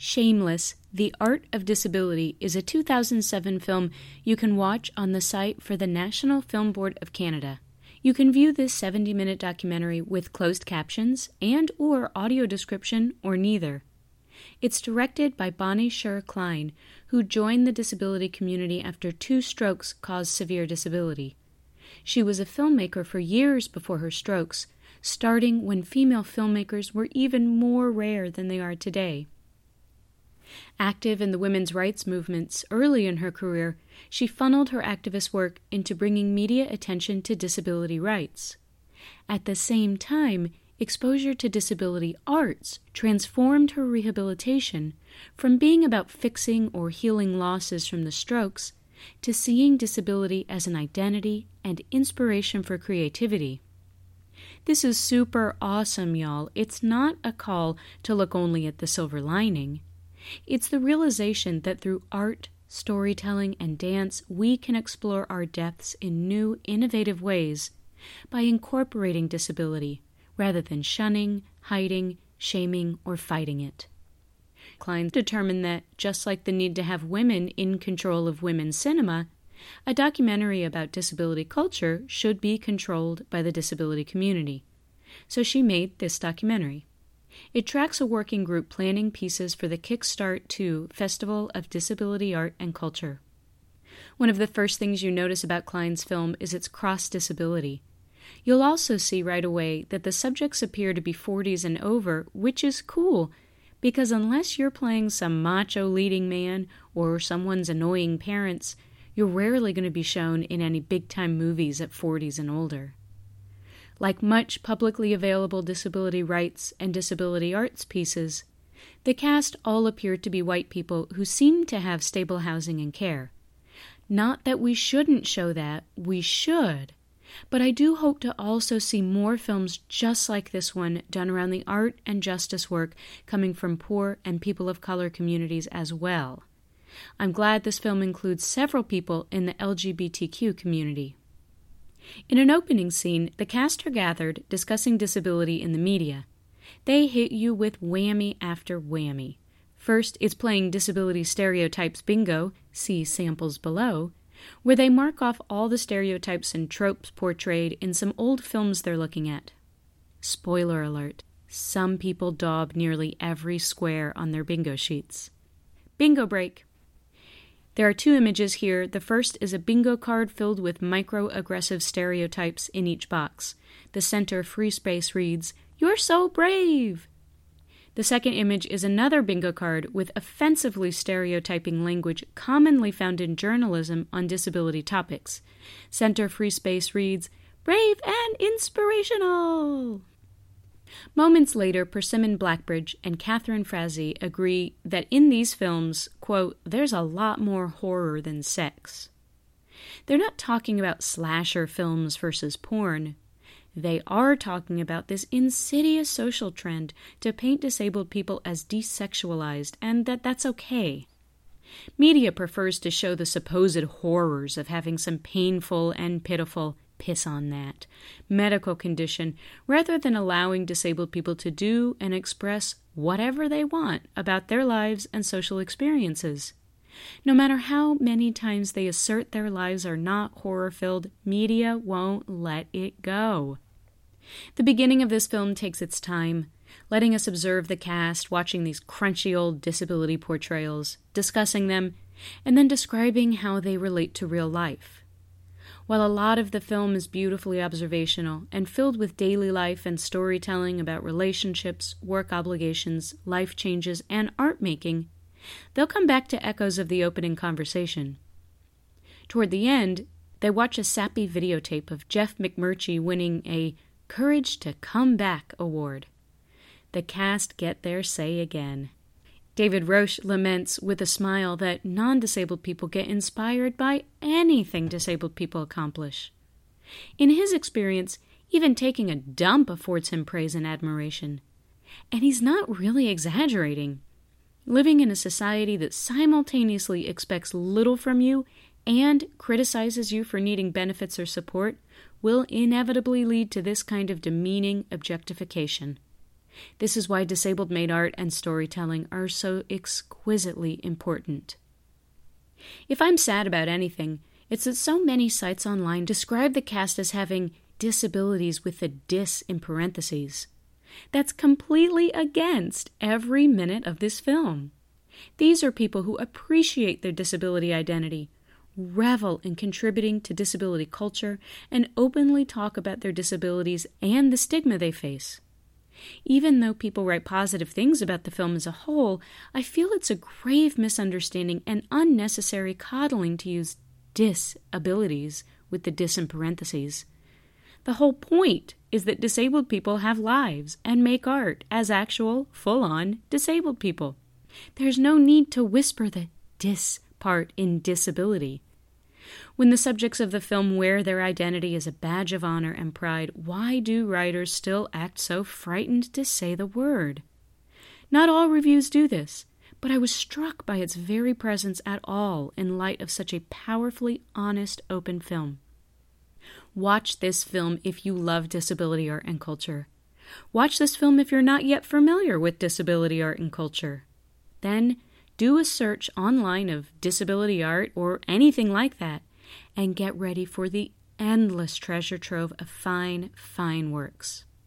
Shameless The Art of Disability is a 2007 film you can watch on the site for the National Film Board of Canada. You can view this 70-minute documentary with closed captions and or audio description or neither. It's directed by Bonnie Sherr Klein, who joined the disability community after two strokes caused severe disability. She was a filmmaker for years before her strokes, starting when female filmmakers were even more rare than they are today. Active in the women's rights movements early in her career, she funneled her activist work into bringing media attention to disability rights. At the same time, exposure to disability arts transformed her rehabilitation from being about fixing or healing losses from the strokes to seeing disability as an identity and inspiration for creativity. This is super awesome, y'all. It's not a call to look only at the silver lining. It's the realization that through art, storytelling, and dance, we can explore our depths in new, innovative ways by incorporating disability rather than shunning, hiding, shaming, or fighting it. Klein determined that, just like the need to have women in control of women's cinema, a documentary about disability culture should be controlled by the disability community. So she made this documentary. It tracks a working group planning pieces for the Kickstart 2 Festival of Disability Art and Culture. One of the first things you notice about Klein's film is its cross disability. You'll also see right away that the subjects appear to be 40s and over, which is cool, because unless you're playing some macho leading man or someone's annoying parents, you're rarely going to be shown in any big time movies at 40s and older. Like much publicly available disability rights and disability arts pieces, the cast all appeared to be white people who seemed to have stable housing and care. Not that we shouldn't show that, we should. But I do hope to also see more films just like this one done around the art and justice work coming from poor and people of color communities as well. I'm glad this film includes several people in the LGBTQ community. In an opening scene, the cast are gathered discussing disability in the media. They hit you with whammy after whammy. First, it's playing disability stereotypes bingo, see samples below, where they mark off all the stereotypes and tropes portrayed in some old films they're looking at. Spoiler alert some people daub nearly every square on their bingo sheets. Bingo break! There are two images here. The first is a bingo card filled with microaggressive stereotypes in each box. The center free space reads, You're so brave! The second image is another bingo card with offensively stereotyping language commonly found in journalism on disability topics. Center free space reads, Brave and inspirational! Moments later, Persimmon Blackbridge and Catherine Frazee agree that in these films, quote, there's a lot more horror than sex. They're not talking about slasher films versus porn. They are talking about this insidious social trend to paint disabled people as desexualized and that that's okay. Media prefers to show the supposed horrors of having some painful and pitiful piss on that medical condition rather than allowing disabled people to do and express whatever they want about their lives and social experiences. No matter how many times they assert their lives are not horror filled, media won't let it go. The beginning of this film takes its time, letting us observe the cast watching these crunchy old disability portrayals, discussing them, and then describing how they relate to real life. While a lot of the film is beautifully observational and filled with daily life and storytelling about relationships, work obligations, life changes, and art making, they'll come back to echoes of the opening conversation. Toward the end, they watch a sappy videotape of Geoff McMurchy winning a Courage to Come Back award. The cast get their say again. David Roche laments with a smile that non disabled people get inspired by anything disabled people accomplish. In his experience, even taking a dump affords him praise and admiration. And he's not really exaggerating. Living in a society that simultaneously expects little from you and criticizes you for needing benefits or support will inevitably lead to this kind of demeaning objectification. This is why disabled made art and storytelling are so exquisitely important. If I'm sad about anything, it's that so many sites online describe the cast as having disabilities with the dis in parentheses. That's completely against every minute of this film. These are people who appreciate their disability identity, revel in contributing to disability culture, and openly talk about their disabilities and the stigma they face. Even though people write positive things about the film as a whole, I feel it's a grave misunderstanding and unnecessary coddling to use disabilities with the dis in parentheses. The whole point is that disabled people have lives and make art as actual, full on disabled people. There's no need to whisper the dis part in disability. When the subjects of the film wear their identity as a badge of honor and pride, why do writers still act so frightened to say the word? Not all reviews do this, but I was struck by its very presence at all in light of such a powerfully honest, open film. Watch this film if you love disability art and culture. Watch this film if you're not yet familiar with disability art and culture. Then do a search online of disability art or anything like that and get ready for the endless treasure trove of fine, fine works.